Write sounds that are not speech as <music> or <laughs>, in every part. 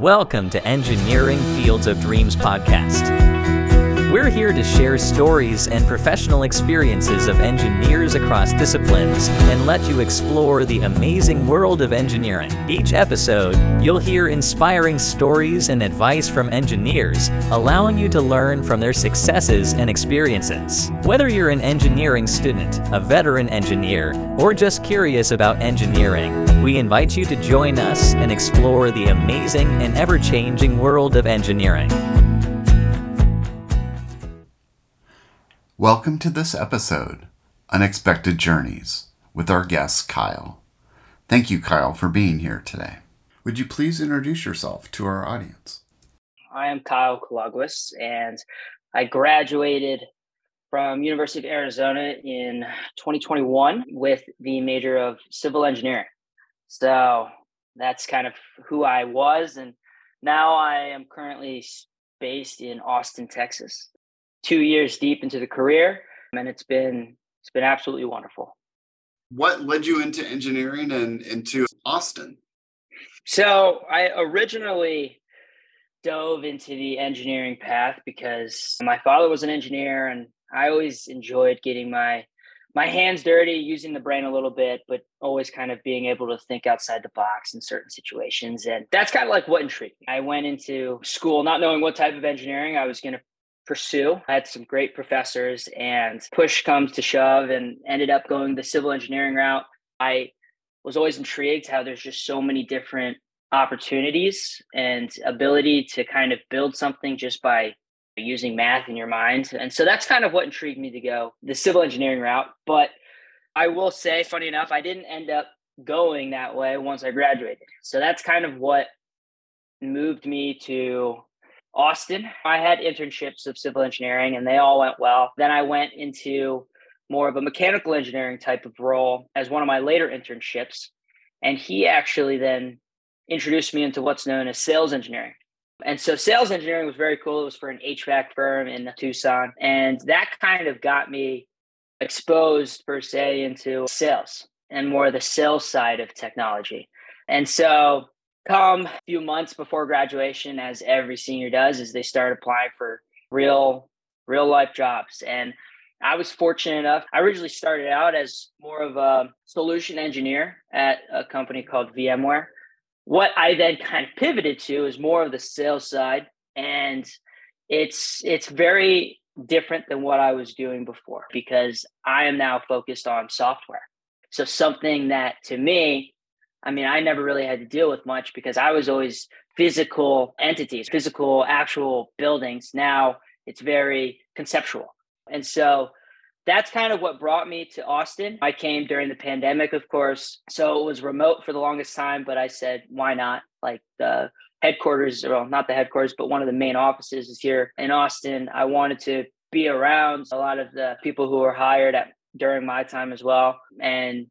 Welcome to Engineering Fields of Dreams podcast. We're here to share stories and professional experiences of engineers across disciplines and let you explore the amazing world of engineering. Each episode, you'll hear inspiring stories and advice from engineers, allowing you to learn from their successes and experiences. Whether you're an engineering student, a veteran engineer, or just curious about engineering, we invite you to join us and explore the amazing and ever changing world of engineering. Welcome to this episode, Unexpected Journeys, with our guest Kyle. Thank you, Kyle, for being here today. Would you please introduce yourself to our audience? I am Kyle Calaguas, and I graduated from University of Arizona in 2021 with the major of civil engineering. So that's kind of who I was, and now I am currently based in Austin, Texas two years deep into the career, and it's been it's been absolutely wonderful. What led you into engineering and into Austin? So I originally dove into the engineering path because my father was an engineer and I always enjoyed getting my my hands dirty, using the brain a little bit, but always kind of being able to think outside the box in certain situations. And that's kind of like what intrigued me. I went into school not knowing what type of engineering I was going to pursue. I had some great professors, and push comes to shove, and ended up going the civil engineering route. I was always intrigued how there's just so many different opportunities and ability to kind of build something just by using math in your mind. And so that's kind of what intrigued me to go the civil engineering route. But I will say, funny enough, I didn't end up going that way once I graduated. So that's kind of what moved me to Austin. I had internships of civil engineering and they all went well. Then I went into more of a mechanical engineering type of role as one of my later internships. And he actually then introduced me into what's known as sales engineering. And so sales engineering was very cool. It was for an HVAC firm in Tucson. And that kind of got me exposed per se into sales and more of the sales side of technology. And so come a few months before graduation, as every senior does, is they start applying for real, real life jobs. And I was fortunate enough. I originally started out as more of a solution engineer at a company called VMware. What I then kind of pivoted to is more of the sales side, and it's it's very different than what I was doing before because I am now focused on software. So something that to me I mean, I never really had to deal with much because I was always physical entities, physical, actual buildings. Now it's very conceptual. And so that's kind of what brought me to Austin. I came during the pandemic, of course. So it was remote for the longest time, but I said, why not? Like the headquarters, well, not the headquarters, but one of the main offices is here in Austin. I wanted to be around a lot of the people who were hired at during my time as well. And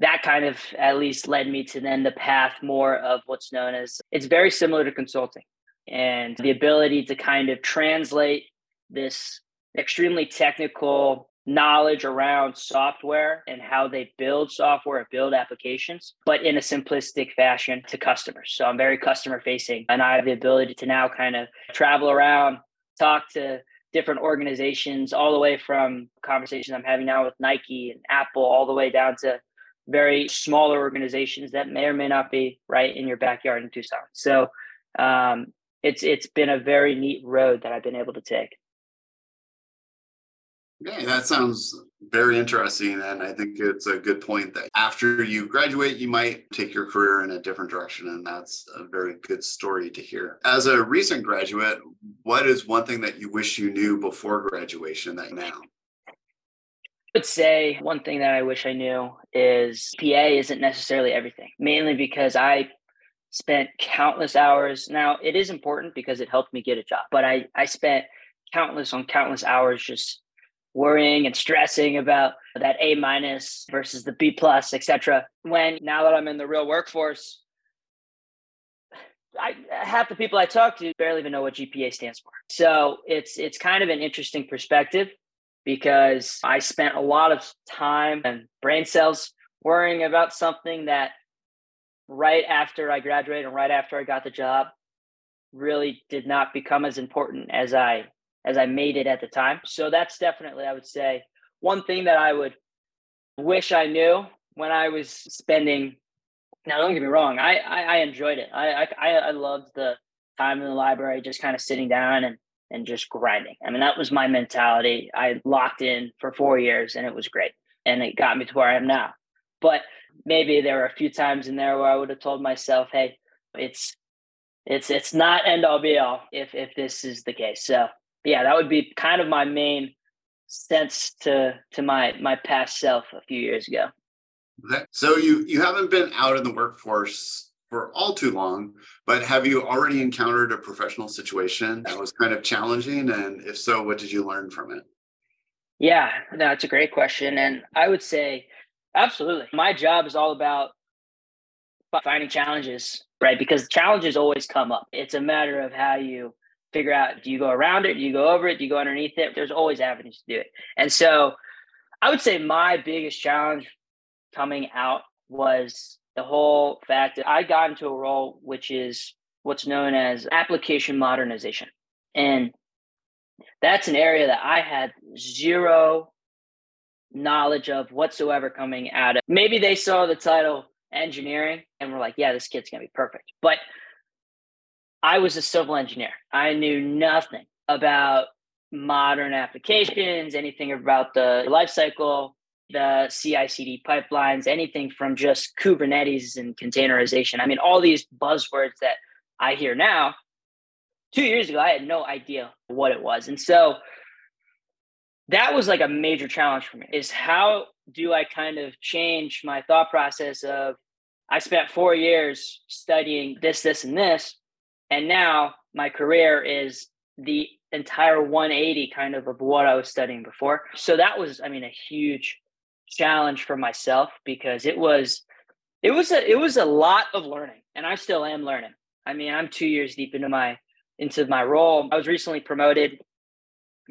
that kind of at least led me to then the path more of what's known as it's very similar to consulting and the ability to kind of translate this extremely technical knowledge around software and how they build software and build applications, but in a simplistic fashion to customers. So I'm very customer facing and I have the ability to now kind of travel around, talk to different organizations, all the way from conversations I'm having now with Nike and Apple, all the way down to very smaller organizations that may or may not be right in your backyard in Tucson. So um, it's it's been a very neat road that I've been able to take. Yeah, that sounds very interesting. And I think it's a good point that after you graduate, you might take your career in a different direction. And that's a very good story to hear. As a recent graduate, what is one thing that you wish you knew before graduation that now? Would say one thing that I wish I knew is GPA isn't necessarily everything, mainly because I spent countless hours. Now, it is important because it helped me get a job, but I, I spent countless on countless hours just worrying and stressing about that A minus versus the B plus, etc. When now that I'm in the real workforce, I, half the people I talk to barely even know what GPA stands for. So it's it's kind of an interesting perspective because I spent a lot of time and brain cells worrying about something that right after I graduated and right after I got the job really did not become as important as I as I made it at the time. So that's definitely I would say one thing that I would wish I knew when I was spending now don't get me wrong, I I, I enjoyed it. I, I I loved the time in the library, just kind of sitting down and and just grinding. I mean, that was my mentality. I locked in for four years and it was great. And it got me to where I am now. But maybe there were a few times in there where I would have told myself, hey, it's it's it's not end all be all if if this is the case. So yeah, that would be kind of my main sense to to my my past self a few years ago. Okay. So you you haven't been out in the workforce for all too long, but have you already encountered a professional situation that was kind of challenging? And if so, what did you learn from it? Yeah, that's a great question. And I would say, absolutely. My job is all about finding challenges, right? Because challenges always come up. It's a matter of how you figure out do you go around it? Do you go over it? Do you go underneath it? There's always avenues to do it. And so I would say my biggest challenge coming out was the whole fact that I got into a role which is what's known as application modernization. And that's an area that I had zero knowledge of whatsoever coming out of. Maybe they saw the title engineering and were like, yeah, this kid's going to be perfect. But I was a civil engineer. I knew nothing about modern applications, anything about the life cycle, the CI CD pipelines, anything from just Kubernetes and containerization. I mean, all these buzzwords that I hear now. Two years ago, I had no idea what it was. And so that was like a major challenge for me is how do I kind of change my thought process of I spent four years studying this, this, and this. And now my career is the entire 180 kind of of what I was studying before. So that was, I mean, a huge challenge for myself because it was it was a it was a lot of learning and I still am learning. I mean, I'm 2 years deep into my into my role. I was recently promoted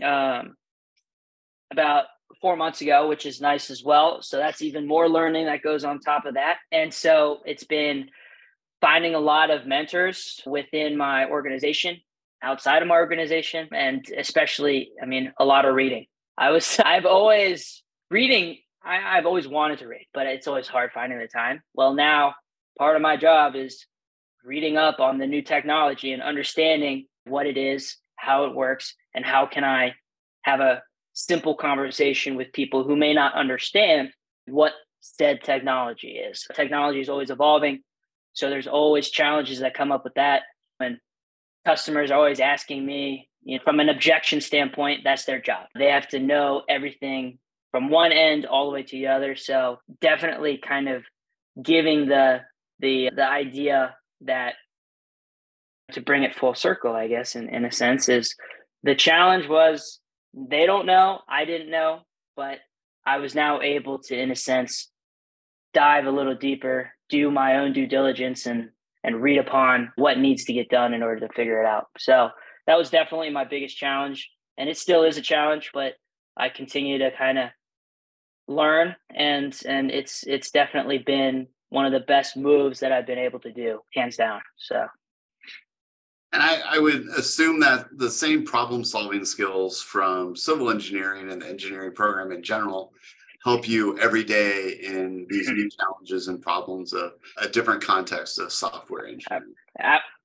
um about 4 months ago, which is nice as well. So that's even more learning that goes on top of that. And so it's been finding a lot of mentors within my organization, outside of my organization, and especially, I mean, a lot of reading. I was, <laughs> I've always, reading I, I've always wanted to read, but it's always hard finding the time. Well, now part of my job is reading up on the new technology and understanding what it is, how it works, and how can I have a simple conversation with people who may not understand what said technology is. Technology is always evolving. So there's always challenges that come up with that. And customers are always asking me, you know, from an objection standpoint, that's their job. They have to know everything from one end all the way to the other. So definitely kind of giving the the the idea that to bring it full circle, I guess, in, in a sense, is the challenge was they don't know, I didn't know, but I was now able to, in a sense, dive a little deeper, do my own due diligence and and read upon what needs to get done in order to figure it out. So that was definitely my biggest challenge. And it still is a challenge, but I continue to kind of learn and and it's it's definitely been one of the best moves that I've been able to do, hands down. So and I, I, would assume that the same problem solving skills from civil engineering and the engineering program in general help you every day in these new mm-hmm. challenges and problems of a different context of software engineering.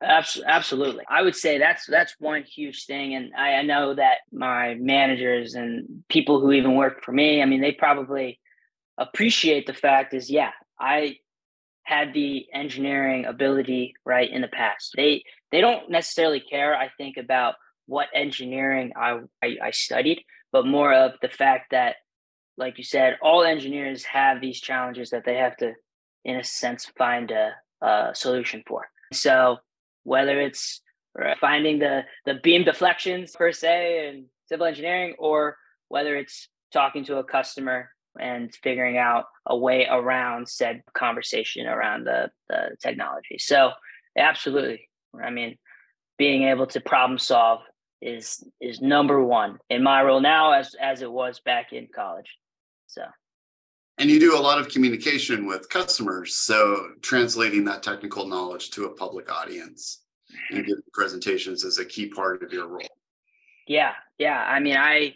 Absolutely, I would say that's that's one huge thing, and I, I know that my managers and people who even work for me, I mean, they probably appreciate the fact is, yeah, I had the engineering ability right in the past. They they don't necessarily care, I think, about what engineering I, I, I studied, but more of the fact that like you said, all engineers have these challenges that they have to, in a sense, find a, a solution for. So whether it's uh, finding the the beam deflections per se in civil engineering, or whether it's talking to a customer and figuring out a way around said conversation around the, the technology. So absolutely. I mean, being able to problem solve is is number one in my role now as as it was back in college. So And you do a lot of communication with customers. So translating that technical knowledge to a public audience and <laughs> giving presentations is a key part of your role. Yeah. Yeah. I mean, I,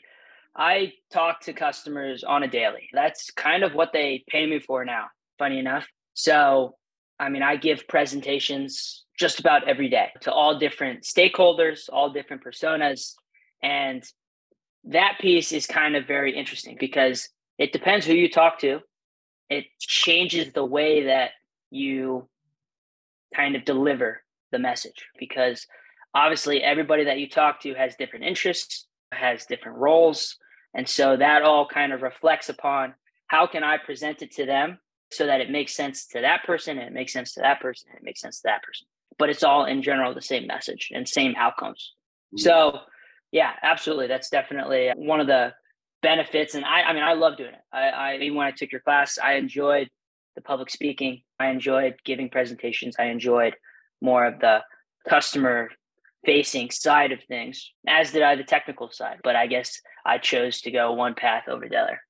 I talk to customers on a daily. That's kind of what they pay me for now, funny enough. So, I mean, I give presentations just about every day to all different stakeholders, all different personas. And that piece is kind of very interesting because it depends who you talk to. It changes the way that you kind of deliver the message because obviously everybody that you talk to has different interests, has different roles. And so that all kind of reflects upon how can I present it to them so that it makes sense to that person and it makes sense to that person and it makes sense to that person. But it's all in general the same message and same outcomes. Mm-hmm. So yeah, absolutely. That's definitely one of the benefits. And I, I mean, I love doing it. I, I even when I took your class, I enjoyed the public speaking. I enjoyed giving presentations. I enjoyed more of the customer facing side of things, as did I the technical side. But I guess I chose to go one path over the other.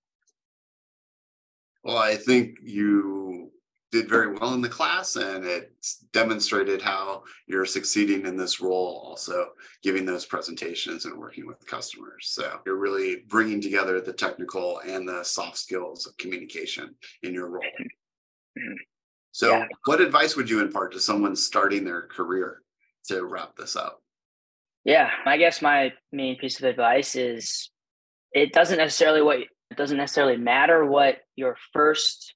Well, I think you did very well in the class and it demonstrated how you're succeeding in this role also giving those presentations and working with customers so you're really bringing together the technical and the soft skills of communication in your role mm-hmm. so yeah. what advice would you impart to someone starting their career to wrap this up yeah i guess my main piece of advice is it doesn't necessarily what it doesn't necessarily matter what your first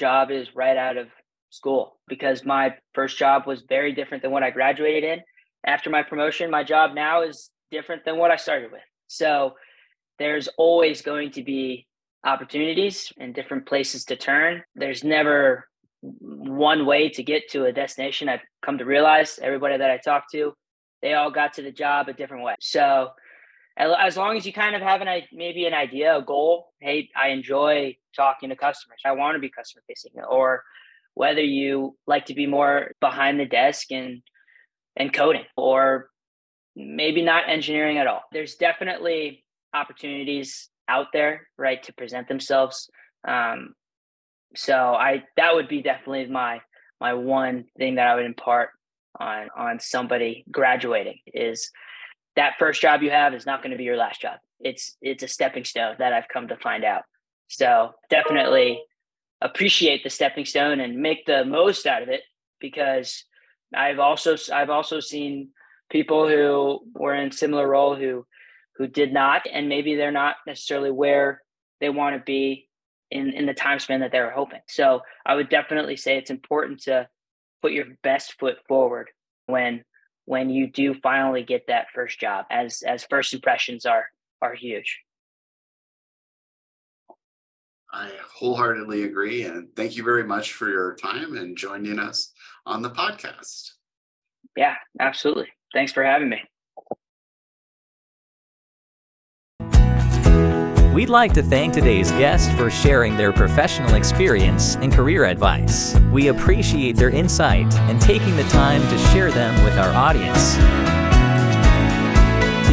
job is right out of school because my first job was very different than what I graduated in. After my promotion, my job now is different than what I started with. So there's always going to be opportunities and different places to turn. There's never one way to get to a destination. I've come to realize everybody that I talk to, they all got to the job a different way. So as long as you kind of have an maybe an idea, a goal. Hey, I enjoy talking to customers. I want to be customer facing, or whether you like to be more behind the desk and and coding, or maybe not engineering at all. There's definitely opportunities out there, right, to present themselves. Um, so I that would be definitely my my one thing that I would impart on on somebody graduating is that first job you have is not going to be your last job. It's it's a stepping stone that I've come to find out. So definitely appreciate the stepping stone and make the most out of it because I've also I've also seen people who were in similar role who who did not and maybe they're not necessarily where they want to be in in the time span that they were hoping. So I would definitely say it's important to put your best foot forward when when you do finally get that first job as as first impressions are are huge. I wholeheartedly agree and thank you very much for your time and joining us on the podcast. Yeah absolutely. Thanks for having me We'd like to thank today's guest for sharing their professional experience and career advice. We appreciate their insight and taking the time to share them with our audience.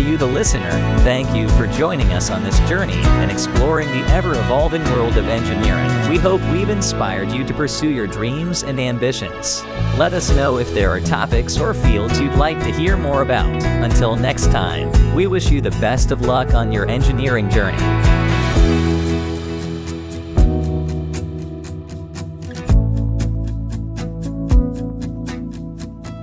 You, the listener, thank you for joining us on this journey and exploring the ever evolving world of engineering. We hope we've inspired you to pursue your dreams and ambitions. Let us know if there are topics or fields you'd like to hear more about. Until next time, we wish you the best of luck on your engineering journey.